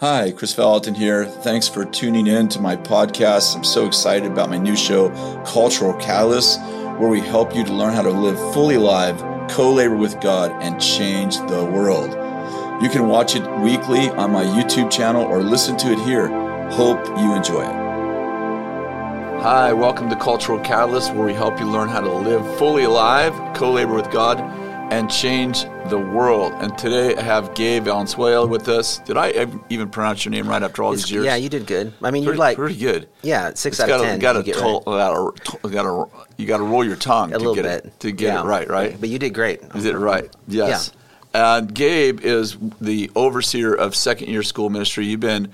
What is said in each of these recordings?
Hi, Kris Vallotton here. Thanks for tuning in to my podcast. I'm so excited about my new show, Cultural Catalyst, where we help you to learn how to live fully alive, co labor with God, and change the world. You can watch it weekly on my YouTube channel or listen to it here. Hope you enjoy it. Hi, welcome to Cultural Catalyst, where we help you learn how to live fully alive, co labor with God, and change the world. And today I have Gabe Valenzuela with us. Did I even pronounce your name right after all It's- these years? Yeah, you did good. I mean, pretty, you're like pretty good. yeah, six It's out gotta, of ten. Tol- right. gotta, to- you got to roll your tongue a to little get bit it to get Yeah. it right, right? But you did great. Is it right? Yes. And Gabe is the overseer of second year school ministry. You've been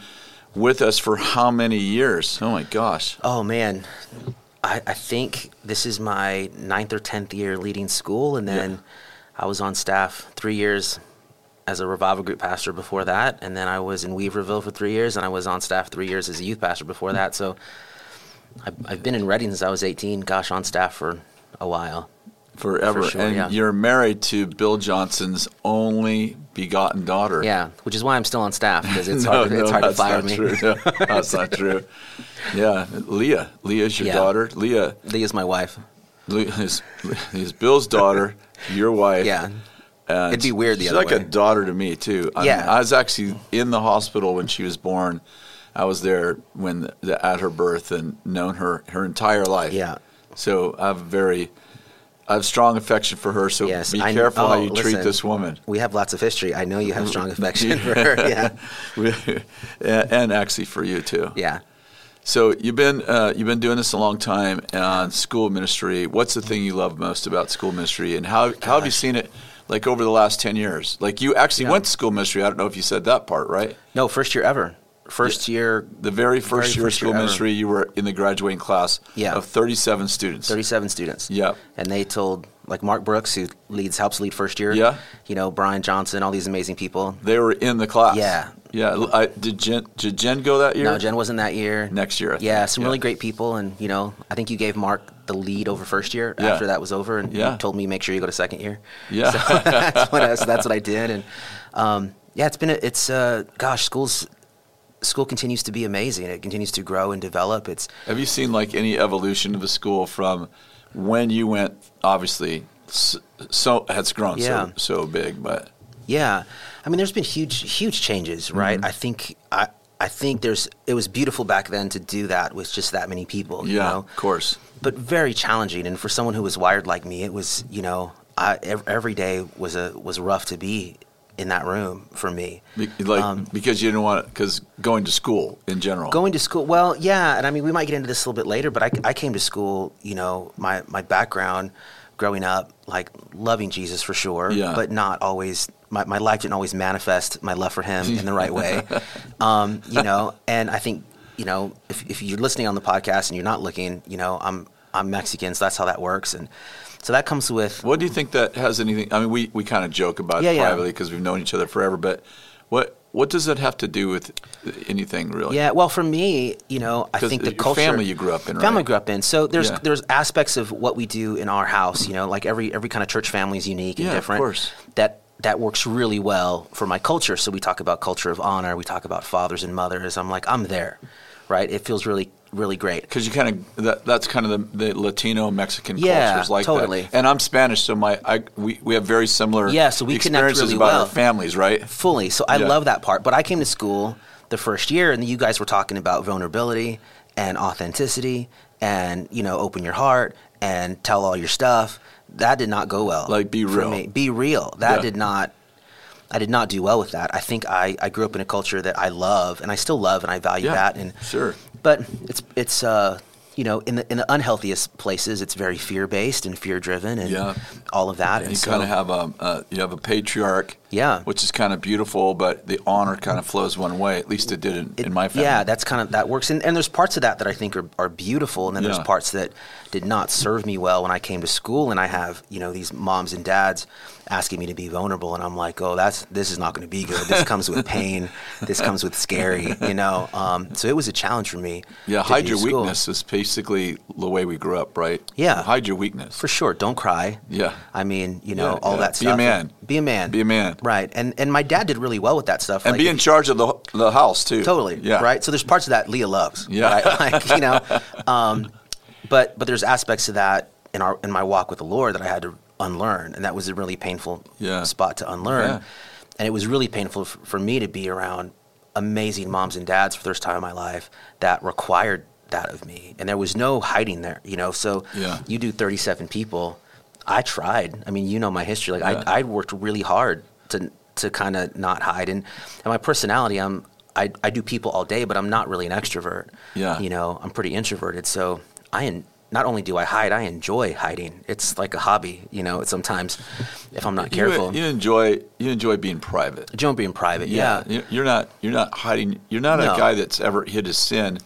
with us for how many years? Oh my gosh. Oh man, I, I think this is my ninth or tenth year leading school, and then Yeah. I was on staff three years as a revival group pastor before that, and then I was in Weaverville for three years, and I was on staff three years as a youth pastor before that. So I've, I've been in Redding since I was 18. Gosh, on staff for a while. Forever. For sure, and yeah. you're married to Bill Johnson's only begotten daughter. Yeah, which is why I'm still on staff because it's no, hard. no, it's hard to fire me. True. No, that's not true. Yeah, Leah. Leah's your Yeah. daughter. Leah, Leah's my wife. Leah is, is Bill's daughter, your wife. Yeah. It'd be weird the she's other like a daughter to me too. I, Yeah. I was actually in the hospital when she was born. I was there when the, at her birth and known her her entire life. Yeah. So I have very, I have strong affection for her. So Yes, be I- careful how oh, you treat listen. this woman. We have lots of history. I know you have strong affection for her. Yeah. and, and actually for you too. Yeah. So you've been uh, you've been doing this a long time on school ministry. What's the thing you love most about school ministry, and how how have you seen it like over the last ten years? Like you actually Yeah. went to school ministry. I don't know if you said that part right. No, first year ever. First year, The very first Very year of first school year ever. ministry, you were in the graduating class Yeah. of thirty-seven students. 37 students. Yep. And they told, like Mark Brooks, who leads, helps lead first year. Yeah. You know, Brian Johnson, all these amazing people. They were in the class. Yeah. Yeah. I, did Jen did Jen go that year? No, Jen wasn't that year. Next year, I Yeah, some Yeah. really great people. And, you know, I think you gave Mark the lead over first year Yeah. after that was over. And Yeah. you told me make sure you go to second year. Yeah. So that's, what I, so that's what I did. And, um, yeah, it's been, a, it's, uh, gosh, school's, school continues to be amazing. It continues to grow and develop. It's, Have you seen like any evolution of the school from when you went? Obviously, s- so it's grown Yeah. so so big, but Yeah, I mean, there's been huge, huge changes, right? Mm-hmm. I think I, I think there's. It was beautiful back then to do that with just that many people. You yeah, know? of course. but very challenging. And for someone who was wired like me, it was, you know, I, every day was a was rough to be in that room for me. Be, like Um, because you didn't want because going to school in general. Going to school, well, yeah, and I mean, we might get into this a little bit later, but I, I came to school, you know, my, my background growing up, like loving Jesus for sure, Yeah. but not always, my, my life didn't always manifest my love for him in the right way. Um, you know, and I think, you know, if, if you're listening on the podcast and you're not looking, you know, I'm, I'm Mexican, so that's how that works. And so that comes with, what do you think that has anything? I mean, we, we kind of joke about Yeah, it privately because we've known each other forever. But what what does that have to do with anything really? Yeah, well, for me, you know, I think the culture. family you grew up in, Family grew up in. So there's Yeah. there's aspects of what we do in our house. You know, like every every kind of church family is unique and Yeah, of different. course. That that works really well for my culture. So we talk about culture of honor. We talk about fathers and mothers. I'm like, I'm there, right? It feels really really great. Because you kind of that, that's kind of the, the Latino Mexican Yeah, cultures like totally. that. And I'm Spanish, so my I, we we have very similar Yeah, so we connect experiences really about well. our families, right? fully. So I Yeah. love that part. But I came to school the first year, and you guys were talking about vulnerability and authenticity, and you know, open your heart and tell all your stuff. That did not go well. Like, be real. me. Be real. That Yeah. did not. I did not do well with that. I think I, I grew up in a culture that I love, and I still love, and I value Yeah, that. And sure. but it's it's uh you know in the in the unhealthiest places, it's very fear based and fear driven, and Yeah. all of that. And and you so, kind of have a uh, you have a patriarch, Yeah. which is kind of beautiful, but the honor kind of flows one way. At least it did in, in my family. Yeah, that's kind of that works, and, and there's parts of that that I think are, are beautiful, and then Yeah. there's parts that did not serve me well when I came to school, and I have you know these moms and dads asking me to be vulnerable, and I'm like, oh, that's this is not going to be good. This comes with pain. This comes with scary, you know. Um, so it was a challenge for me. yeah. Hide your school. weakness is basically the way we grew up, right? Yeah. Hide your weakness. For sure. Don't cry. Yeah. I mean, you know, Yeah, all yeah. that stuff. Be a man. Be a man. Be a man. Right. And and my dad did really well with that stuff. and Like, be in charge of the the house too. Totally. Yeah. Right. So there's parts of that Leah loves. Yeah. Right? Like you know, um, but but there's aspects of that in our in my walk with the Lord that I had to unlearn, and that was a really painful Yeah. spot to unlearn. Yeah. And it was really painful f- for me to be around amazing moms and dads for the first time in my life that required that of me, and there was no hiding there. You know, so Yeah. you do 37 people. I tried. I mean, you know my history. Like. I, I worked really hard to to kind of not hide, and and my personality, I'm I, I do people all day, but I'm not really an extrovert. Yeah. You know, I'm pretty introverted. So I en- not only do I hide, I enjoy hiding. It's like a hobby. You know, sometimes if I'm not careful, You, enjoy you enjoy being private. Enjoy being private. Yeah. You- You're not you're not hiding. You're not No. a guy that's ever hid a sin,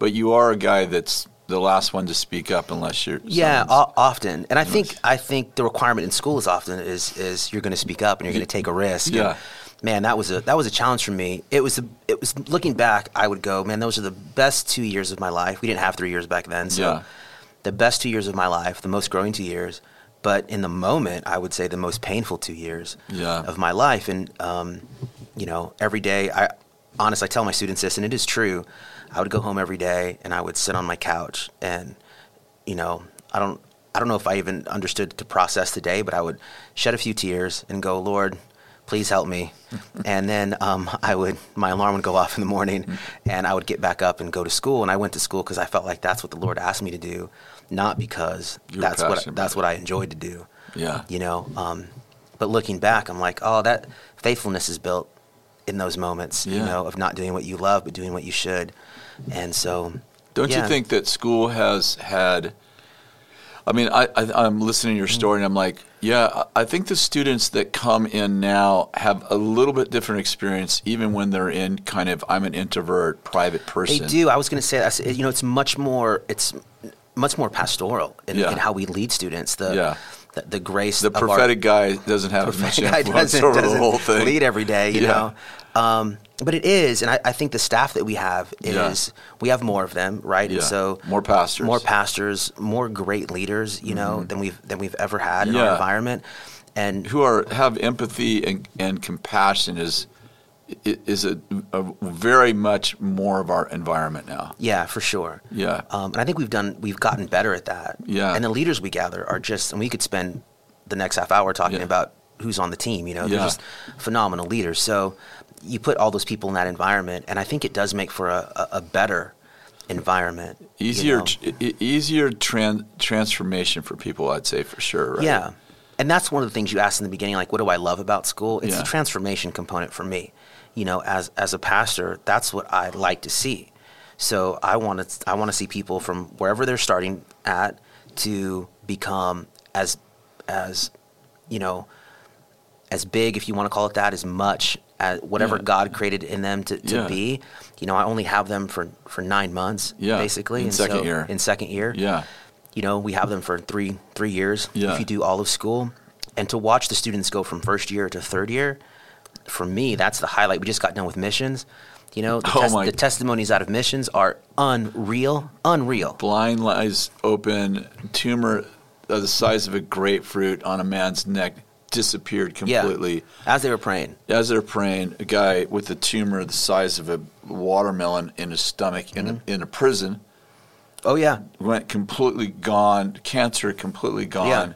but you are a guy that's the last one to speak up unless you're. Yeah, o- often, and I think I think the requirement in school is often is is you're going to speak up and you're going to take a risk. Yeah. And, man, that was a that was a challenge for me. It was a, it was looking back, I would go, man, those are the best two years of my life. We didn't have three years back then, so Yeah. the best two years of my life, the most growing two years. But in the moment, I would say the most painful two years Yeah. of my life. And um, you know, every day, I honestly I tell my students this, and it is true. I would go home every day, and I would sit on my couch, and you know, I don't I don't know if I even understood to process the day, but I would shed a few tears and go, Lord, please help me. and then um, I would my alarm would go off in the morning, and I would get back up and go to school. And I went to school because I felt like that's what the Lord asked me to do, not because You were that's what that's what I enjoyed to do. Yeah. You know, um, but looking back, I'm like, oh, that faithfulness is built in those moments. You know, of not doing what you love but doing what you should. And so, Don't yeah. you think that school has had? I mean, I, I I'm listening to your story and I'm like, yeah, I think the students that come in now have a little bit different experience, even when they're in kind of I'm an introvert, private person. They do. I was going to say, you know, it's much more. It's much more pastoral in, Yeah. in how we lead students. The Yeah. The, the grace. The of our- prophetic guy doesn't have much influence doesn't, over the whole thing. lead every day. You Yeah. know. Um, but it is, and I, I think the staff that we have Yeah. is we have more of them, right? Yeah. And so More pastors. more pastors, more great leaders, you know, than we've than we've ever had in Mm-hmm. Yeah. our environment. And who are have empathy and, and compassion is is a, a very much more of our environment now. Yeah, for sure. Yeah. Um, and I think we've done we've gotten better at that. Yeah. And the leaders we gather are just, and we could spend the next half hour talking Yeah. about who's on the team. You know, they're just phenomenal leaders. So you put all those people in that environment, and I think it does make for a, a, better environment. you Easier, know? tr- e- easier tran- transformation for people, I'd say for sure. Right? Yeah. And that's one of the things you asked in the beginning, like, what do I love about school? It's Yeah. the transformation component for me. You know, as as a pastor, that's what I'd like to see. So I want to I want to see people from wherever they're starting at to become as as you know as big, if you want to call it that, as much as whatever Yeah. God created in them to, to Yeah. be. You know, I only have them for for nine months, Yeah, basically, in and second so- year. In second year, Yeah. you know, we have them for three three years Yeah. if you do all of school. And to watch the students go from first year to third year, for me, that's the highlight. We just got done with missions. You know, the, Oh tes- the testimonies out of missions are unreal, unreal. Blind eyes open, tumor uh, the size of a grapefruit on a man's neck disappeared completely. Yeah, as they were praying. As they were praying, a guy with a tumor the size of a watermelon in his stomach in, Mm-hmm. a, in a prison Oh yeah, went completely gone, cancer completely gone. yeah.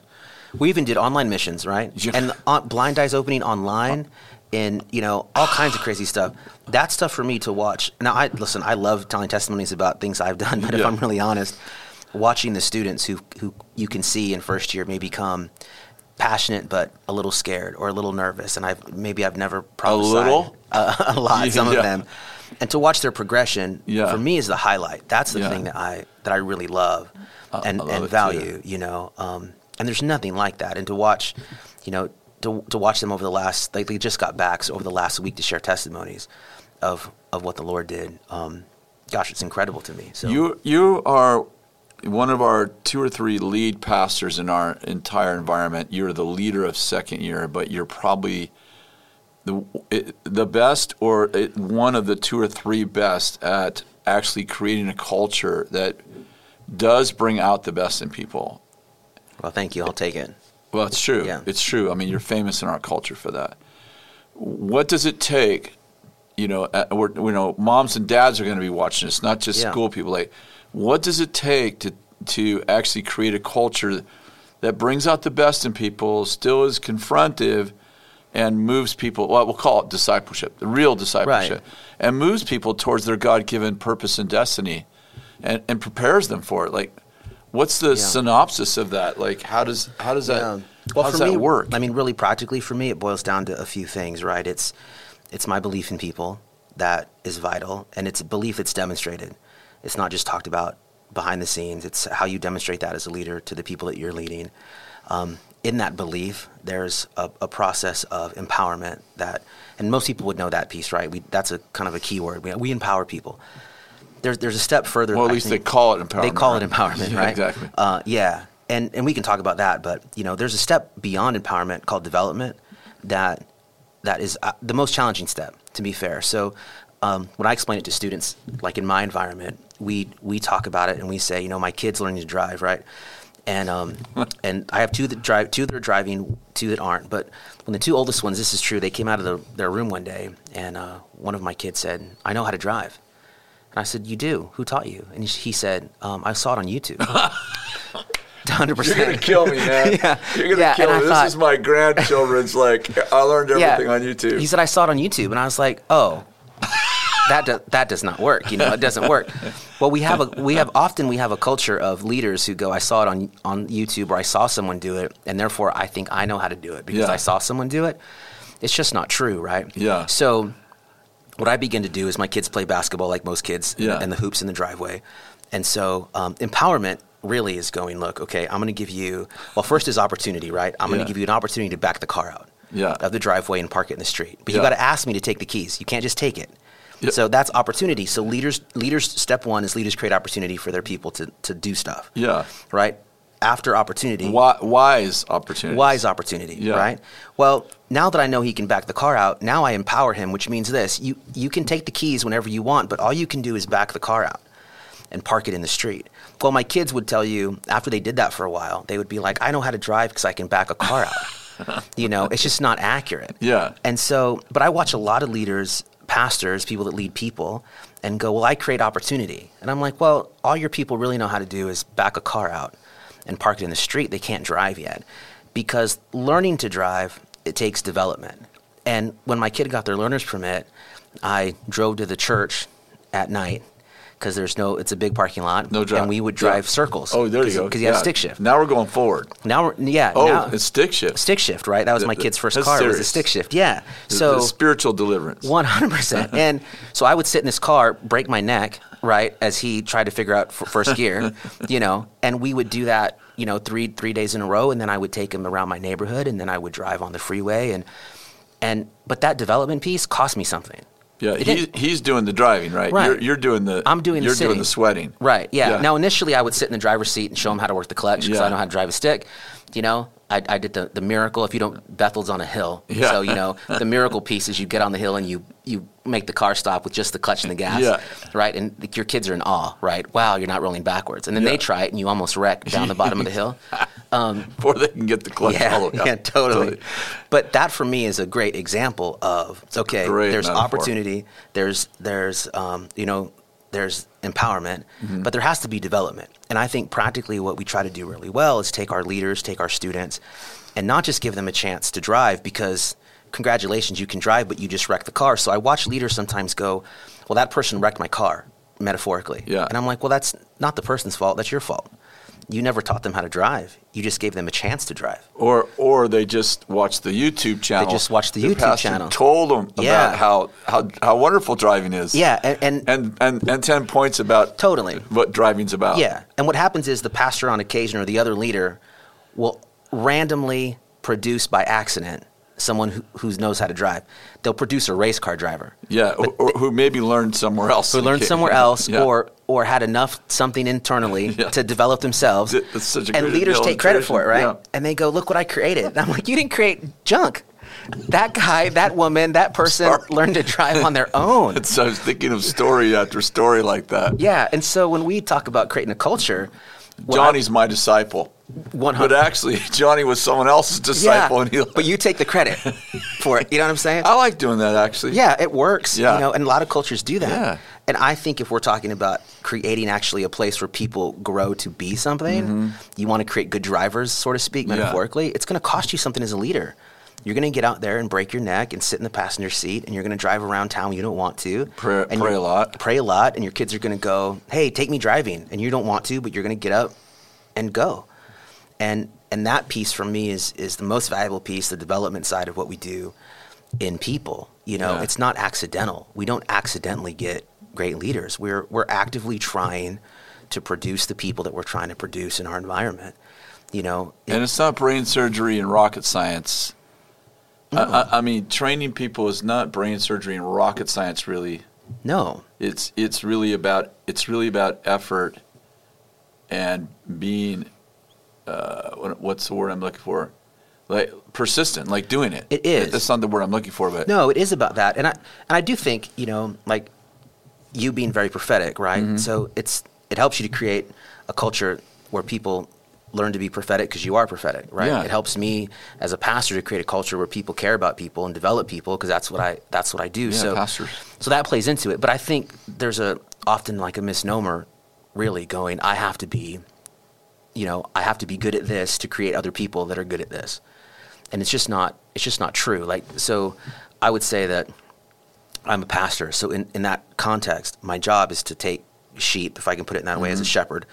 We even did online missions, right? Yeah. And on, blind eyes opening online, and you know all kinds of crazy stuff. That's stuff for me to watch. Now, I listen. I love telling testimonies about things I've done, but if I'm really honest, watching the students who who you can see in first year may become passionate but a little scared or a little nervous, and I've maybe I've never prophesied little? uh, a lot. Some Yeah. of them, and to watch their progression Yeah. for me is the highlight. That's the Yeah. thing that I that I really love and love and it too. value. You know, um, and there's nothing like that. And to watch, you know, to to watch them over the last like they just got back so over the last week to share testimonies of of what the Lord did. Um, gosh, it's incredible to me. So You you are one of our two or three lead pastors in our entire environment. You're the leader of second year, but you're probably the it, the best or it, one of the two or three best at actually creating a culture that does bring out the best in people. Well, thank you. I'll take it. Well, it's true. Yeah. It's true. I mean, you're famous in our culture for that. What does it take? You know, uh, we're, you know, moms and dads are going to be watching this, not just Yeah. school people. Like, what does it take to to actually create a culture that brings out the best in people, still is confrontive, and moves people? Well, we'll call it discipleship, the real discipleship, and moves people towards their God given purpose and destiny, and, and prepares them for it. Like, what's the Yeah. synopsis of that? Like, how does how does that Yeah. how does that me, work? I mean, really practically for me, it boils down to a few things, right? It's it's my belief in people that is vital, and it's a belief that's demonstrated. It's not just talked about behind the scenes. It's how you demonstrate that as a leader to the people that you're leading. Um, in that belief, there's a, a process of empowerment that, and most people would know that piece, right? We, that's a kind of a key word. We, we empower people. There's there's a step further. Well, at I least think- they call it empowerment. they call it empowerment, Yeah, right? Exactly. Uh, yeah, and and we can talk about that, but you know, there's a step beyond empowerment called development that that is uh, the most challenging step. To be fair, so um, when I explain it to students, like in my environment, we we talk about it and we say, you know, my kids learning to drive, right? And um, and I have two that drive, two that are driving, two that aren't. But when the two oldest ones, this is true, they came out of the, their room one day, and uh, one of my kids said, "I know how to drive." And I said, "You do? Who taught you?" And he said, um, "I saw it on YouTube." Hundred You're gonna kill me, man. Yeah. You're gonna Yeah, kill and me. I This thought- is my grandchildren's. like I learned everything on YouTube. He said, "I saw it on YouTube," and I was like, "Oh." that do, that does not work. You know, it doesn't work. Well, we have a we have often we have a culture of leaders who go, "I saw it on on YouTube," or "I saw someone do it," and therefore I think I know how to do it because Yeah. I saw someone do it. It's just not true, right? Yeah. So, what I begin to do is my kids play basketball like most kids, Yeah. and the hoops in the driveway, and so um, empowerment really is going. Look, okay, I'm going to give you. Well, first is opportunity, right? I'm going Yeah. to give you an opportunity to back the car out Yeah. of the driveway and park it in the street. But you got to ask me to take the keys. You can't just take it. Yeah. So that's opportunity. So leaders, leaders, step one is leaders create opportunity for their people to, to do stuff. Yeah. Right. After opportunity, Wi- wise opportunity. wise opportunity. Yeah. Right. Well, now that I know he can back the car out, now I empower him, which means this: you you can take the keys whenever you want, but all you can do is back the car out and park it in the street. Well, my kids would tell you after they did that for a while, they would be like, "I know how to drive because I can back a car out." you know, it's just not accurate. Yeah. And so, but I watch a lot of leaders, pastors, people that lead people, and go, Well, I create opportunity. And I'm like, Well, all your people really know how to do is back a car out and park it in the street. They can't drive yet. Because learning to drive, it takes development. And when my kid got their learner's permit, I drove to the church at night because there's no, it's a big parking lot. No drive. And we would Yeah. drive circles. Oh, there you go. Because you have stick shift. Now we're going forward. Now, we're, yeah. Oh, now, it's stick shift. stick shift, right? That was my kid's first that's car. It was a stick shift. Yeah. So the spiritual deliverance. one hundred percent. And so I would sit in this car, break my neck, right, as he tried to figure out first gear, you know, and we would do that, you know, three three days in a row, and then I would take him around my neighborhood, and then I would drive on the freeway, and and but that development piece cost me something. Yeah, he, he's doing the driving, right? Right. You're, you're doing the. I'm doing the You're doing the sweating. Right. Yeah. Yeah. Now, initially, I would sit in the driver's seat and show him how to work the clutch because Yeah. I know how to drive a stick. You know, I, I did the, the miracle. If you don't, Bethel's on a hill. Yeah. So you know, the miracle piece is you get on the hill and you you make the car stop with just the clutch and the gas. Yeah. Right. And like, your kids are in awe. Right. Wow, you're not rolling backwards. And then Yeah. they try it and you almost wreck down the bottom of the hill. Before they can get the clutch Yeah, all the way yeah, totally. But that for me is a great example of okay. Great there's metaphor. opportunity. There's there's um, you know there's empowerment, Mm-hmm. but there has to be development. And I think practically what we try to do really well is take our leaders, take our students, and not just give them a chance to drive because congratulations you can drive, but you just wrecked the car. So I watch leaders sometimes go, well that person wrecked my car, metaphorically. Yeah. And I'm like, well that's not the person's fault. That's your fault. You never taught them how to drive. You just gave them a chance to drive. Or or they just watched the YouTube channel. They just watched the YouTube channel. Told them Yeah. about how, how how wonderful driving is. Yeah, and, and, And and and ten points about Totally. what driving's about. yeah, and what happens is the pastor on occasion or the other leader will randomly produce by accident someone who, who knows how to drive. They'll produce a race car driver Yeah, or, or who maybe learned somewhere else. who learned somewhere else Yeah. or or had enough something internally Yeah. to develop themselves. That's such a and leaders take credit for it, right? Yeah. And they go, "Look what I created." And I'm like, "You didn't create junk. that guy, that woman, that person Sorry. learned to drive on their own. So I was thinking of story after story like that. Yeah, and so when we talk about creating a culture, what I- Johnny's my disciple. One But actually, Johnny was someone else's disciple. and he, but you take the credit for it. You know what I'm saying? I like doing that actually. Yeah, it works. Yeah. You know, and a lot of cultures do that. Yeah. And I think if we're talking about creating actually a place where people grow to be something, you want to create good drivers, so to speak, Mm-hmm. Yeah. metaphorically, it's going to cost you something as a leader. You're going to get out there and break your neck and sit in the passenger seat, and you're going to drive around town when you don't want to. Pray- and pray a lot. Pray a lot, and your kids are going to go, "Hey, take me driving," and you don't want to, but you're going to get up and go. And and that piece for me is is the most valuable piece, the development side of what we do in people. You know, Yeah. it's not accidental. We don't accidentally get great leaders. We're we're actively trying to produce the people that we're trying to produce in our environment. You know, And it's not brain surgery and rocket science. I, I, I mean, training people is not brain surgery and rocket science. Really, no, it's it's really about it's really about effort and being. Uh, what's the word I'm looking for? Like persistent, like doing it. It is. That's not the word I'm looking for, but no, it is about that. And I and I do think you know, like you being very prophetic, right? Mm-hmm. So it's it helps you to create a culture where people learn to be prophetic because you are prophetic, right? Yeah. It helps me as a pastor to create a culture where people care about people and develop people because that's what I that's what I do. Yeah, so pastors. so that plays into it. But I think there's a often like a misnomer, really going. I have to be, you know, I have to be good at this to create other people that are good at this, and it's just not it's just not true. Like so, I would say that I'm a pastor. So in, in that context, my job is to take sheep, if I can put it in that way, as a mm-hmm. shepherd,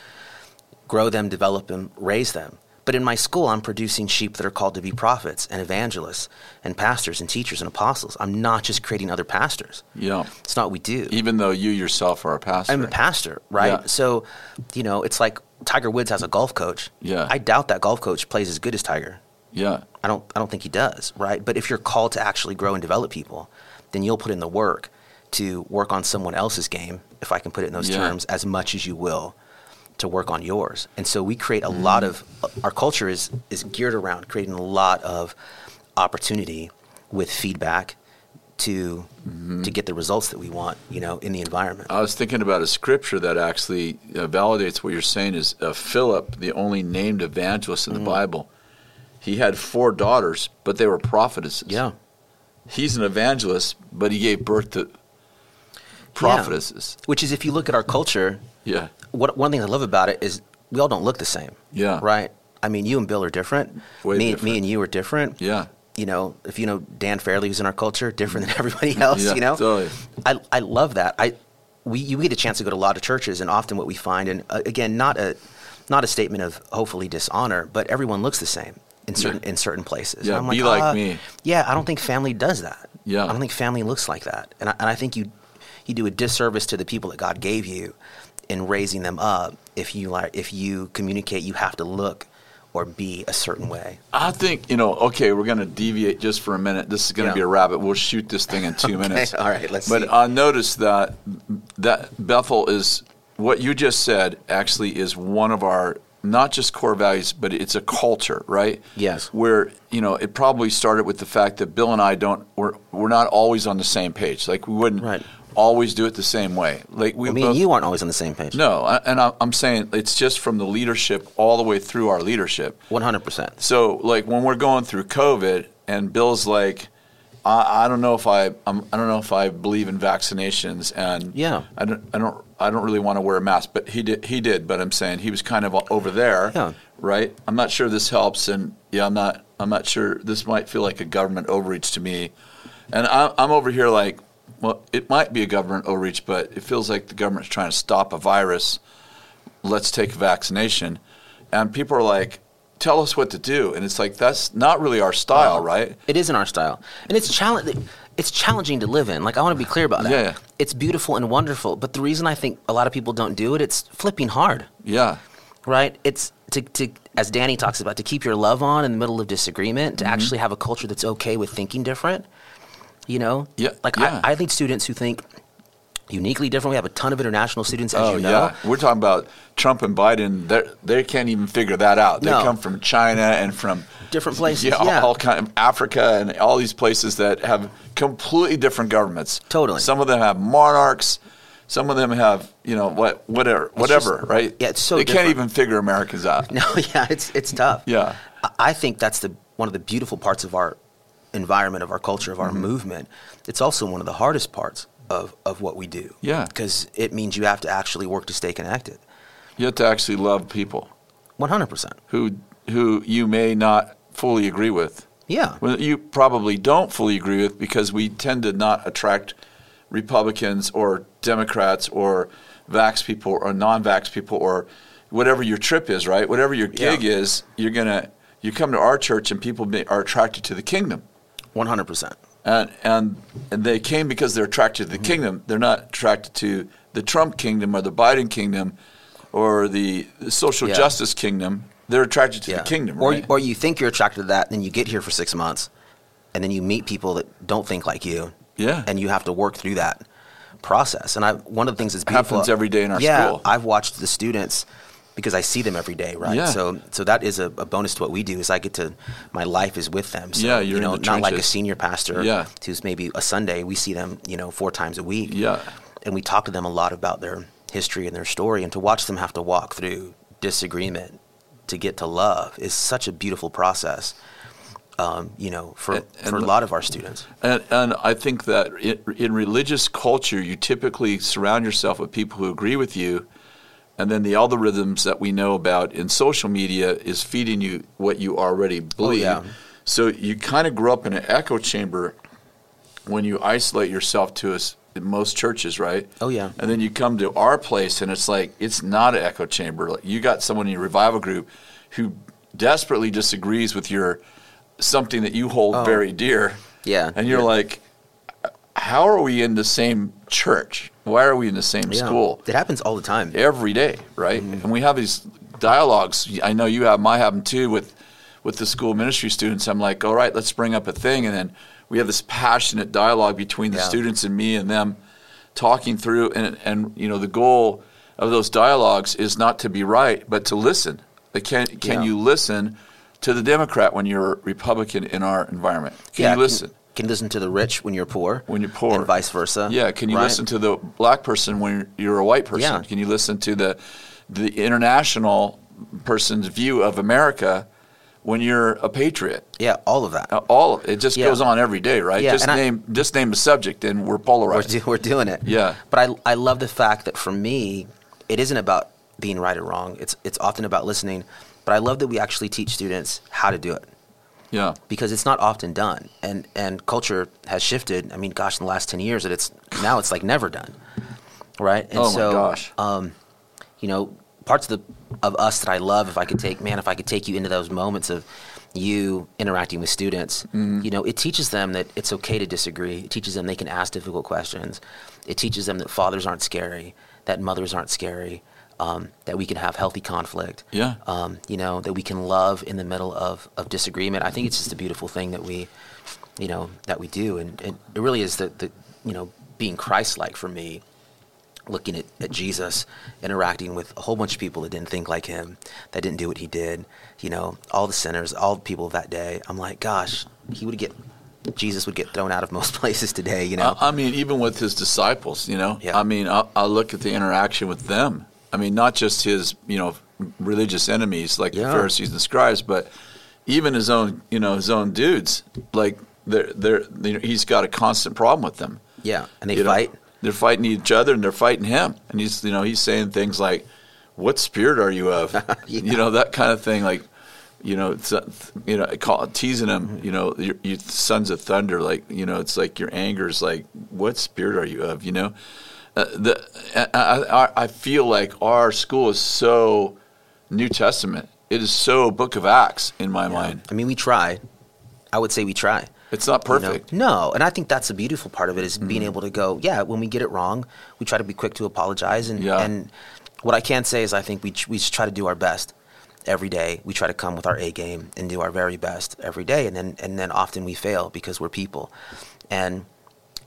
grow them, develop them, raise them. But in my school, I'm producing sheep that are called to be prophets and evangelists and pastors and teachers and apostles. I'm not just creating other pastors. yeah. It's not what we do. Even though you yourself are a pastor, I'm a pastor, right? Yeah. So, you know, it's like Tiger Woods has a golf coach. Yeah. I doubt that golf coach plays as good as Tiger. Yeah, I don't I don't think he does, right? But if you're called to actually grow and develop people, then you'll put in the work to work on someone else's game, if I can put it in those Yeah. terms, as much as you will to work on yours. And so we create a lot of our culture is is geared around creating a lot of opportunity with feedback to to get the results that we want, you know, in the environment. I was thinking about a scripture that actually uh, validates what you're saying. Is uh, Philip, the only named evangelist in the Mm. Bible? He had four daughters, but they were prophetesses. yeah. He's an evangelist, but he gave birth to prophetesses. Which is if you look at our culture, Yeah, what one thing I love about it is we all don't look the same. Yeah. Right. I mean, you and Bill are different. Way me, different. me and you are different. yeah, You know, if you know Dann Farrelly, who's in our culture, different than everybody else. Yeah, you know, totally. I I love that. I we you get a chance to go to a lot of churches, and often what we find, and uh, again, not a not a statement of hopefully dishonor, but everyone looks the same in certain in certain places. Yeah, And I'm be like "Ah, me." Yeah, I don't think family does that. Yeah. I don't think family looks like that, and I, and I think you you do a disservice to the people that God gave you in raising them up if you like if you communicate you have to look or be a certain way. I think you know. Okay, we're going to deviate just for a minute. This is going to Yeah. be a rabbit. We'll shoot this thing in two minutes. all right, let's But see. I noticed that that Bethel is what you just said. Actually, is one of our not just core values, but it's a culture, right? Yes. Where you know it probably started with the fact that Bill and I don't we're we're not always on the same page. Like we wouldn't Right. always do it the same way. Like we Well, me both, and you aren't always on the same page. No, I- and I- I'm saying it's just from the leadership all the way through our leadership. One hundred percent. So, like when we're going through COVID, and Bill's like, I, I don't know if I, I'm, I don't know if I believe in vaccinations, and Yeah. I don't, I don't, I don't really want to wear a mask, but he did, he did. But I'm saying he was kind of over there, Yeah. right? I'm not sure this helps, and yeah, I'm not, I'm not sure. This might feel like a government overreach to me, and I, I'm over here like, well, it might be a government overreach, but it feels like the government's trying to stop a virus let's take a vaccination. And people are like, tell us what to do. And it's like, that's not really our style, right? It isn't our style, and it's challenge. It's challenging to live in. Like I want to be clear about that. Yeah. It's beautiful and wonderful, but the reason I think a lot of people don't do it, it's flipping hard, Yeah. right? It's to, to as Danny talks about, to keep your love on in the middle of disagreement, Mm-hmm. to actually have a culture that's okay with thinking different. You know, Yeah, Like yeah. I, I lead students who think uniquely different. We have a ton of international students, as Oh you know. yeah, we're talking about Trump and Biden. They they can't even figure that out. They No. come from China and from Different places, Yeah, all- yeah. all kind of Africa and all these places that have completely different governments. Totally. Some of them have monarchs. Some of them have you know what whatever whatever just- right. yeah, it's so they can't even figure Americans out. No, yeah, it's it's tough. Yeah. I- I think that's the one of the beautiful parts of our environment, of our culture, of our Mm-hmm. movement. It's also one of the hardest parts of, of what we do. Yeah. Because it means you have to actually work to stay connected. You have to actually love people One hundred percent. who who you may not fully agree with. Yeah. Well, you probably don't fully agree with because we tend to not attract Republicans or Democrats or vax people or non-vax people or whatever your trip is, right? Whatever your gig Yeah. is, you're gonna you come to our church and people are attracted to the kingdom, One hundred percent. And and they came because they're attracted Mm-hmm. to the kingdom. They're not attracted to the Trump kingdom or the Biden kingdom or the, the social Yeah. justice kingdom. They're attracted to Yeah. the kingdom, Or right? or you think you're attracted to that, then you get here for six months, and then you meet people that don't think like you. Yeah. And you have to work through that process. And I one of the things that's beautiful, Happens every day in our yeah, school. I've watched the students because I see them every day, right? Yeah. So so that is a, a bonus to what we do is I get to my life is with them. So, Yeah, you're you know, not like a senior pastor Yeah. who's maybe a Sunday. We see them, you know, four times a week. Yeah. And we talk to them a lot about their history and their story and to watch them have to walk through disagreement to get to love is such a beautiful process. Um, you know, for, and for a lot of our students. And, and I think that in, in religious culture, you typically surround yourself with people who agree with you, and then the algorithms that we know about in social media is feeding you what you already oh, believe. yeah. So you kind of grow up in an echo chamber when you isolate yourself to us in most churches, right? Oh, yeah. And then you come to our place, and it's like it's not an echo chamber. Like you got someone in your revival group who desperately disagrees with your something that you hold oh. very dear. Oh. Yeah. And you're Yeah. like, how are we in the same church? Why are we in the same Yeah. school? It happens all the time. Every day, right? Mm-hmm. And we have these dialogues. I know you have them, I have them too with with the school ministry students. I'm like, all right, let's bring up a thing, and then we have this passionate dialogue between the Yeah. students and me and them talking through and and you know the goal of those dialogues is not to be right but to listen can can Yeah. you listen to the democrat when you're a republican in our environment can Yeah, you listen Can, you listen to the rich when you're poor. When you're poor. And vice versa. yeah can you right? listen to the black person when you're a white person Yeah. can you listen to the the international person's view of america when you're a patriot Yeah, all of that. Uh, all of it just Yeah. goes on every day right Yeah, just and I- name just name the subject and we're We're, polarized do, we're doing it. Yeah. But I, I love the fact that for me, it isn't about being right or wrong. It's, it's often about listening. But I love that we actually teach students how to do it yeah because it's not often done. And, and culture has shifted. I mean, gosh, in the last 10 years, that it's now it's like never done. Right? And Oh my so, gosh. Um, you know, parts of the of us that I love, if I could take, man, if I could take you into those moments of you interacting with students, Mm-hmm. you know, it teaches them that it's okay to disagree. It teaches them they can ask difficult questions. It teaches them that fathers aren't scary, that mothers aren't scary, um, that we can have healthy conflict. Yeah. Um, you know, that we can love in the middle of, of disagreement. I think it's just a beautiful thing that we, you know, that we do. And, and it really is the, the, you know, being Christ-like for me looking at, at Jesus interacting with a whole bunch of people that didn't think like him, that didn't do what he did, you know, all the sinners, all the people of that day. I'm like, gosh, he would get Jesus would get thrown out of most places today, you know. I, I mean, even with his disciples, you know. Yeah. I mean, I, I look at the interaction with them. I mean, not just his, you know, religious enemies like the Pharisees and scribes, but even his own, you know, his own dudes. Like they're, they're, you know, he's got a constant problem with them. yeah, and they you know. fight. They're fighting each other and they're fighting him. And he's, you know, he's saying things like, "What spirit are you of?" Yeah. You know, that kind of thing. Like, you know, it's, you know, call, teasing him. Mm-hmm. You know, you, you sons of thunder. Like, you know, it's like your anger is like, "What spirit are you of?" You know, uh, the I, I, I feel like our school is so New Testament. It is so Book of Acts in my mind. I mean, we try. I would say we try. It's not you know? perfect. No, and I think that's the beautiful part of it is Mm-hmm. being able to go, yeah, when we get it wrong, we try to be quick to apologize. And, Yeah. and what I can say is I think we, we just try to do our best every day. We try to come with our A game and do our very best every day. And then, and then often we fail because we're people. And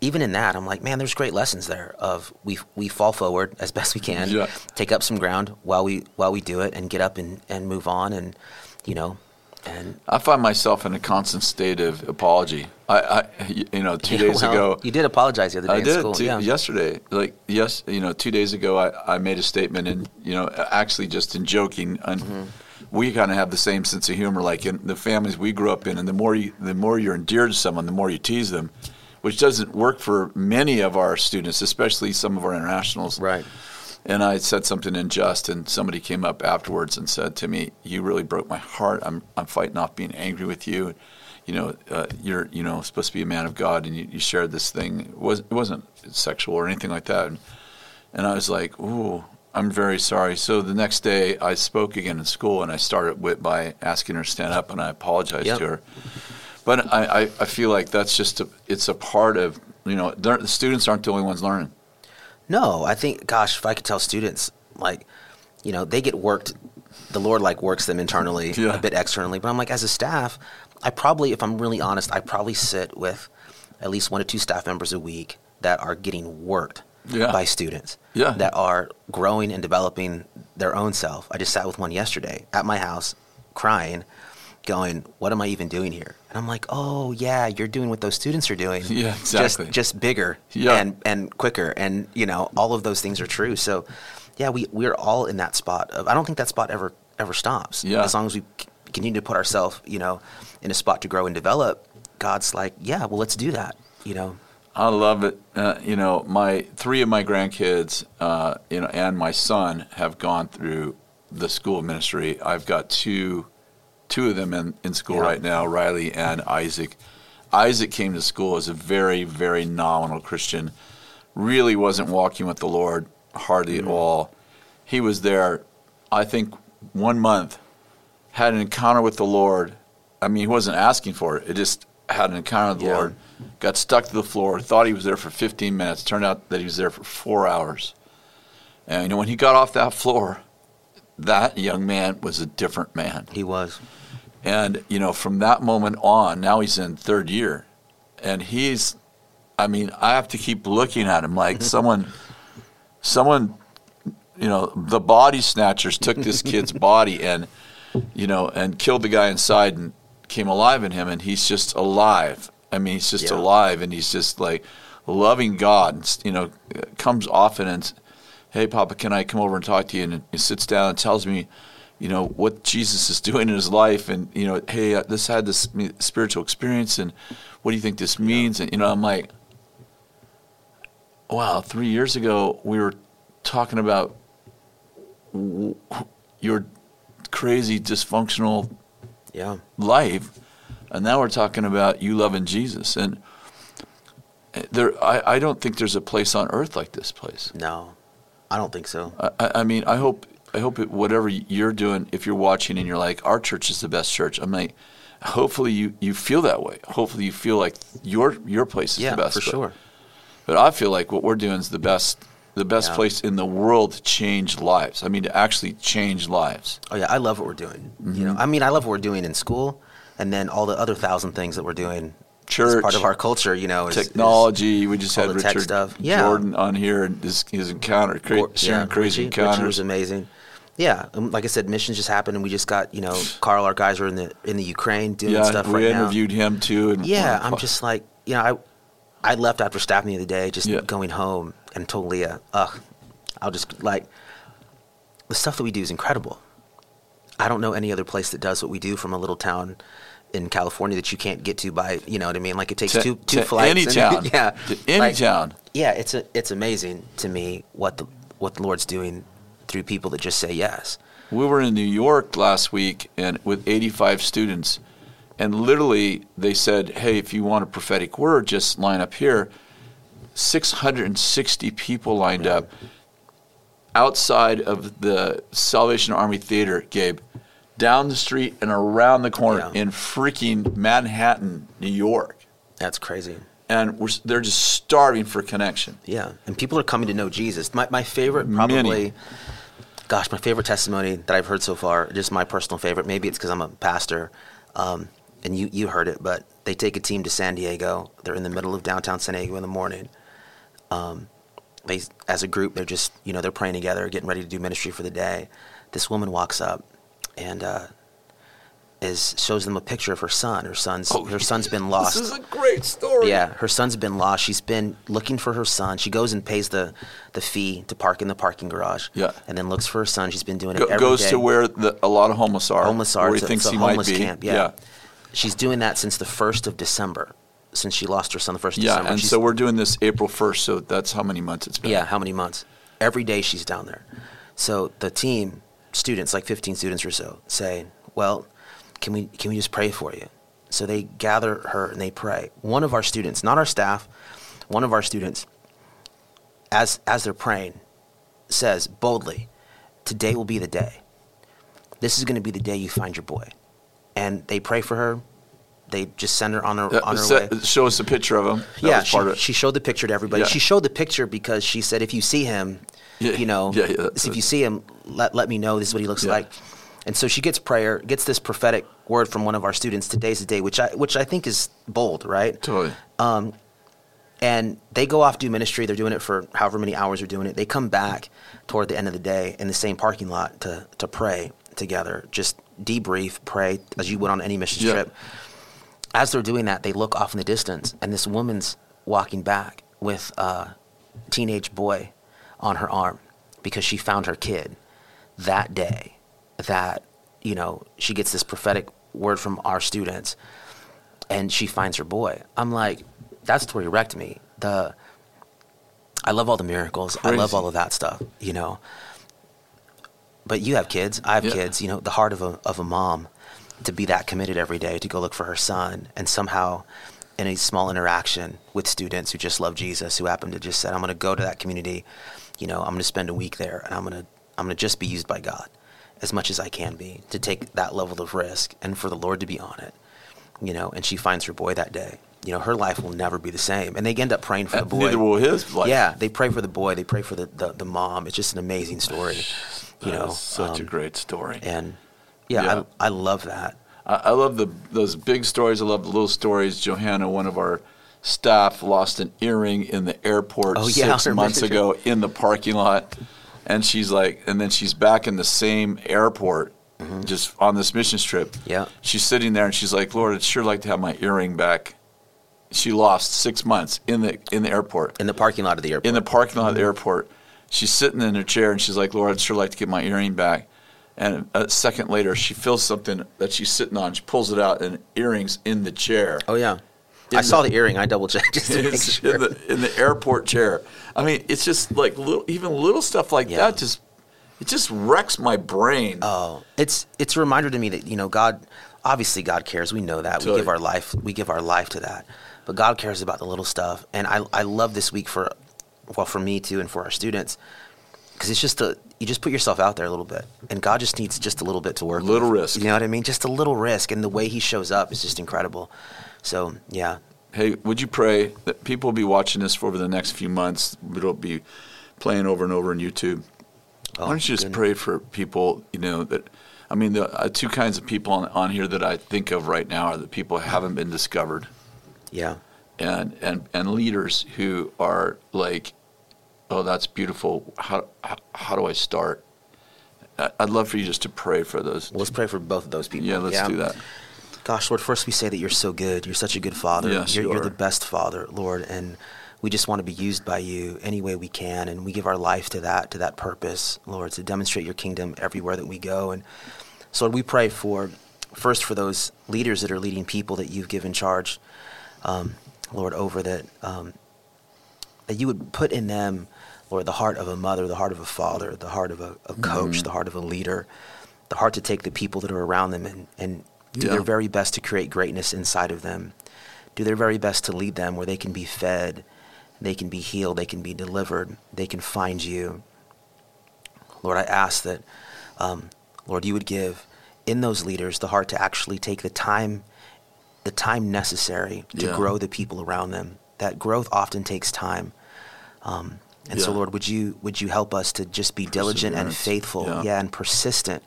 even in that, I'm like, man, there's great lessons there. Of we we fall forward as best we can, Yeah. take up some ground while we while we do it, and get up and and move on, and you know, and I find myself in a constant state of apology. I, I you know, two days well, ago, you did apologize the other day I did school. two- yeah. yesterday. Like yes, you know, two days ago, I, I made a statement, and you know, actually just in joking, and Mm-hmm. we kind of have the same sense of humor. Like in the families we grew up in, and the more you, the more you're endeared to someone, the more you tease them, which doesn't work for many of our students, especially some of our internationals. Right. And I said something unjust, and somebody came up afterwards and said to me, "You really broke my heart. I'm I'm fighting off being angry with you. You know, uh, you're you know supposed to be a man of God, and you, you shared this thing. It was it wasn't sexual or anything like that." And, and I was like, "Ooh, I'm very sorry." So the next day, I spoke again in school, and I started with by asking her to stand up, and I apologized Yep. to her. But I, I, I feel like that's just a, it's a part of you know the students aren't the only ones learning. No, I think, gosh, if I could tell students, like, you know, they get worked, the Lord like works them internally, Yeah. a bit externally. But I'm like, as a staff, I probably, if I'm really honest, I probably sit with at least one or two staff members a week that are getting worked Yeah. by students Yeah. that are growing and developing their own self. I just sat with one yesterday at my house crying, going, What am I even doing here? And I'm like, Oh, yeah, you're doing what those students are doing. Yeah, exactly. Just, just bigger Yeah. and and quicker and you know all of those things are true so yeah we we're all in that spot of i don't think that spot ever ever stops Yeah. as long as we c- continue to put ourselves you know in a spot to grow and develop god's like yeah well let's do that you know I love it. Uh, you know, my three of my grandkids, uh, you know, and my son have gone through the school of ministry. I've got two, two of them in, in school Yeah. right now, Riley and Isaac. Isaac came to school as a very, very nominal Christian. Really wasn't walking with the Lord hardly Mm-hmm. at all. He was there, I think, one month, had an encounter with the Lord. I mean, he wasn't asking for it. It just had an encounter with the Yeah. Lord got stuck to the floor, thought he was there for 15 minutes. Turned out that he was there for four hours. And you know, when he got off that floor, that young man was a different man. he was And you know, from that moment on, now he's in third year, and he's. I mean, I have to keep looking at him like someone, someone, you know, the body snatchers took this kid's body and, you know, and killed the guy inside and came alive in him, and he's just alive. I mean, he's just Yeah. alive, and he's just like loving God. and, You know, comes often and, hey, Papa, can I come over and talk to you? And he sits down and tells me, you know, what Jesus is doing in his life, and you know, hey, uh, this had this spiritual experience, and what do you think this means? And you know, I'm like, wow, three years ago we were talking about w- your crazy dysfunctional yeah life, and now we're talking about you loving Jesus. And there, I, I don't think there's a place on earth like this place. no i don't think so I, I I mean, I hope, I hope it, whatever you're doing, if you're watching and you're like, our church is the best church. I'm like, hopefully you, you feel that way. Hopefully you feel like your your place is yeah the best. for But- sure But I feel like what we're doing is the best, the best Yeah. place in the world to change lives. I mean, to actually change lives. oh yeah i love what we're doing you Mm-hmm. know i mean i love what we're doing in school and then all the other thousand things that we're doing Church, part of our culture you know is, is- technology. we just had Richard stuff. Yeah. Jordan on here and his, his encounter, cra- sharing yeah, crazy Richie, Richie was amazing. Yeah, um, like I said, missions just happened, and we just got you know Carl, our guys are in the in the Ukraine doing yeah, stuff we right now. interviewed him too. And Yeah, I'm just like you know I I left after staffing the other day, just Yeah. going home and told Leah, ugh, I'll just like the stuff that we do is incredible. I don't know any other place that does what we do from a little town in California that you can't get to by you know what I mean. Like it takes To- two two to flights. any and- town. yeah, To any Like, town. yeah, it's a, it's amazing to me what the what the Lord's doing through people that just say yes. We were in New York last week and with 85 students, and literally they said, "Hey, if you want a prophetic word, just line up here." 660 people lined up outside of the Salvation Army Theater, Gabe, down the street and around the corner Yeah. in freaking Manhattan, New York, That's crazy. and we're, they're just starving for connection. Yeah, and people are coming to know Jesus. My my favorite probably. Many. Gosh, my favorite testimony that I've heard so far, just my personal favorite. Maybe it's because I'm a pastor. Um, and you you heard it, but they take a team to San Diego. They're in the middle of downtown San Diego in the morning. Um, they as a group they're just you know they're praying together, getting ready to do ministry for the day. This woman walks up and uh, is shows them a picture of her son. Her son's Oh, her son's been lost. This is a great story. Yeah, her son's been lost. She's been looking for her son. She goes and pays the, the fee to park in the parking garage. Yeah. and then looks for her son. She's been doing it Go, every goes day. to where the, a lot of homeless are. homeless are. Where he thinks he might be. camp. Yeah. she's doing that since the first of December, since she lost her son the first of Yeah, December. and She's- so we're doing this April 1st, so that's how many months it's been. yeah, how many months? Every day she's down there. So the team, students, like 15 students or so, say, "Well, can we can we just pray for you?" So they gather her and they pray. One of our students, not our staff, one of our students, as as they're praying, says boldly, "Today will be the day. This is going to be the day you find your boy." And they pray for her. They just send her on her on her way. show us a picture of him. That yeah, she, she showed the picture to everybody. Yeah. She showed the picture because she said, if you see him, Yeah, you know, yeah, if you see him, let, let me know. This is what he looks like. And so she gets prayer, gets this prophetic word from one of our students. Today's the day, which I which I think is bold, right? Totally. Um, and they go off do ministry. They're doing it for however many hours they're doing it. They come back toward the end of the day in the same parking lot to to pray together, just debrief, pray as you would on any mission Yeah. trip. As they're doing that, they look off in the distance, and this woman's walking back with a teenage boy on her arm because she found her kid that day. That you know she gets this prophetic word from our students, and she finds her boy. I'm like, that story wrecked me. The I love all the miracles. I love all of that stuff. You know. But you have kids. I have Yeah. kids. You know, the heart of a of a mom to be that committed every day to go look for her son, and somehow, in a small interaction with students who just love Jesus, who happen to just said, "I'm going to go to that community. You know, I'm going to spend a week there, and I'm going to I'm going to just be used by God as much as I can be to take that level of risk, and for the Lord to be on it." You know, and she finds her boy that day. You know, her life will never be the same, and they end up praying for the boy. Neither will his life. Yeah, they pray for the boy. They pray for the, the, the mom. It's just an amazing story. You That know, such a um, great story. and yeah, Yeah. I, I love that. I, I love the those big stories. I love the little stories. Johanna, one of our staff, lost an earring in the airport Oh, yeah, six months ago in the parking lot, and she's like, and then she's back in the same airport, just on this mission trip. Mm-hmm. Yeah. she's sitting there and she's like, Lord, I'd sure like to have my earring back. She lost six months in the in the airport In the parking lot of the airport. in the parking lot of the airport. She's sitting in her chair and she's like, Lord, I'd sure like to get my earring back. And a second later, she feels something that she's sitting on. She pulls it out, and earrings in the chair. oh yeah, I saw the- the earring. I double checked just to make sure. in the in the airport chair. I mean, it's just like little, even little stuff like Yeah. that. Just it just wrecks my brain. Oh, it's it's a reminder to me that you know God, obviously God cares. We know that. We give our life. We give our life to that. But God cares about the little stuff, and I I love this week for, well, for me too, and for our students, because it's just a you just put yourself out there a little bit, and God just needs just a little bit to work. A little with. risk. You know what I mean? Just a little risk, and the way He shows up is just incredible. So yeah, Hey, would you pray that people will be watching this for over the next few months? It'll be playing over and over on YouTube. Oh, Why don't you just goodness. pray for people? You know that. I mean, the uh, two kinds of people on, on here that I think of right now are the people who haven't been discovered, yeah, and and and leaders who are like, oh, that's beautiful. How how, how do I start? I'd love for you just to pray for those. let's pray for both of those people. yeah, let's do that. Gosh, Lord, first we say that you're so good. You're such a good father. Yes, you're, you you're the best father, Lord, and we just want to be used by you any way we can, and we give our life to that, to that purpose, Lord, to demonstrate your kingdom everywhere that we go. And so, Lord, we pray for first for those leaders that are leading people that you've given charge, um, Lord, over that um, that you would put in them, Lord, the heart of a mother, the heart of a father, the heart of a, a coach, Mm-hmm. the heart of a leader, the heart to take the people that are around them and, and do Yeah. their very best to create greatness inside of them, do their very best to lead them where they can be fed, they can be healed, they can be delivered, they can find you. Lord, I ask that, um, Lord, you would give in those leaders the heart to actually take the time, the time necessary to Yeah. grow the people around them. That growth often takes time. Um, and so, Lord, would you would you help us to just be diligent and faithful, Yeah. yeah, and persistent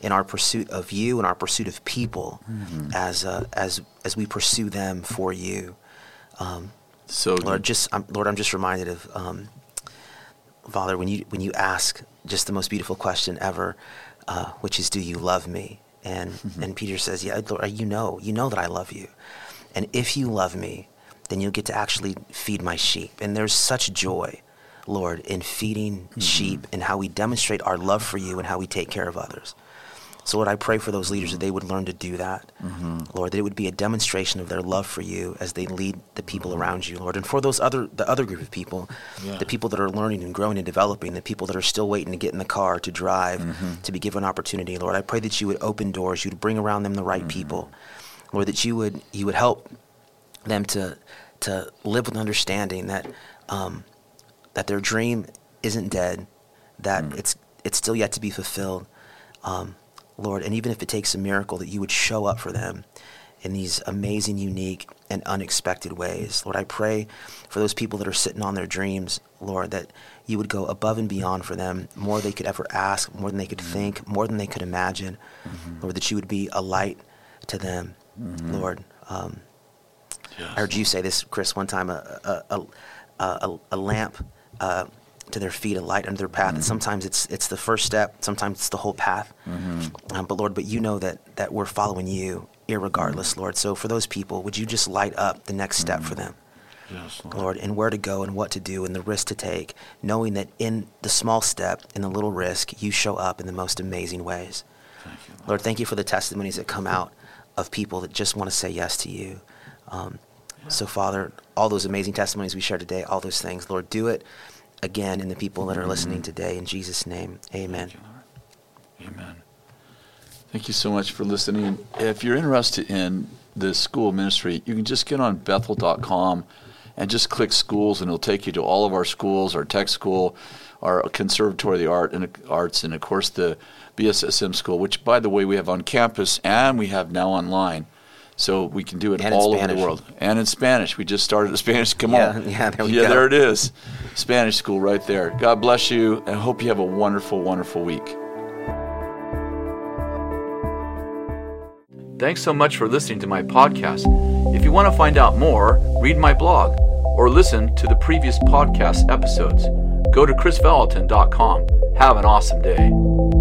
in our pursuit of you and our pursuit of people Mm-hmm. as uh, as as we pursue them for you. Um, So Lord, just I'm, Lord, I'm just reminded of um, Father when you when you ask just the most beautiful question ever, uh, which is, "Do you love me?" And and Peter says, "Yeah, Lord, you know, you know that I love you, and if you love me, then you'll get to actually feed my sheep." And there's such joy, Lord, in feeding sheep and how we demonstrate our love for you and how we take care of others. So, Lord, I pray for those leaders that they would learn to do that. Lord, that it would be a demonstration of their love for you as they lead the people around you, Lord. And for those other, the other group of people, Yeah. the people that are learning and growing and developing, the people that are still waiting to get in the car to drive, to be given opportunity, Lord, I pray that you would open doors, you would bring around them the right people, Lord, that you would you would help them to to live with understanding that um, that their dream isn't dead, that it's it's still yet to be fulfilled, um, Lord. And even if it takes a miracle, that you would show up for them in these amazing, unique, and unexpected ways, Lord. I pray for those people that are sitting on their dreams, Lord, that you would go above and beyond for them, more they could ever ask, more than they could think, more than they could imagine, Lord. That you would be a light to them, Lord. Um, I heard you say this, Kris, one time a, a, a, a, a lamp uh, to their feet, a light under their path. And sometimes it's, it's the first step, sometimes it's the whole path. Um, but Lord, but you know that, that we're following you irregardless, Lord. So for those people, would you just light up the next step for them? Yes, Lord, and where to go and what to do and the risk to take, knowing that in the small step, in the little risk, you show up in the most amazing ways. Lord, thank you for the testimonies that come out of people that just want to say yes to you. Um, So, Father, all those amazing testimonies we shared today, all those things, Lord, do it again in the people that are listening today. In Jesus' name, amen. Amen. Thank you so much for listening. If you're interested in the school ministry, you can just get on bethel.com and just click schools, and it'll take you to all of our schools, our tech school, our conservatory of the art and arts, and of course the BSSM school, which by the way we have on campus and we have now online. So we can do it And all over the world. And in Spanish. We just started a Spanish. Come Yeah, on. yeah, there we yeah, go. there it is. Spanish school right there. God bless you, and I hope you have a wonderful, wonderful week. Thanks so much for listening to my podcast. If you want to find out more, read my blog or listen to the previous podcast episodes. Go to krisvallotton.com. Have an awesome day.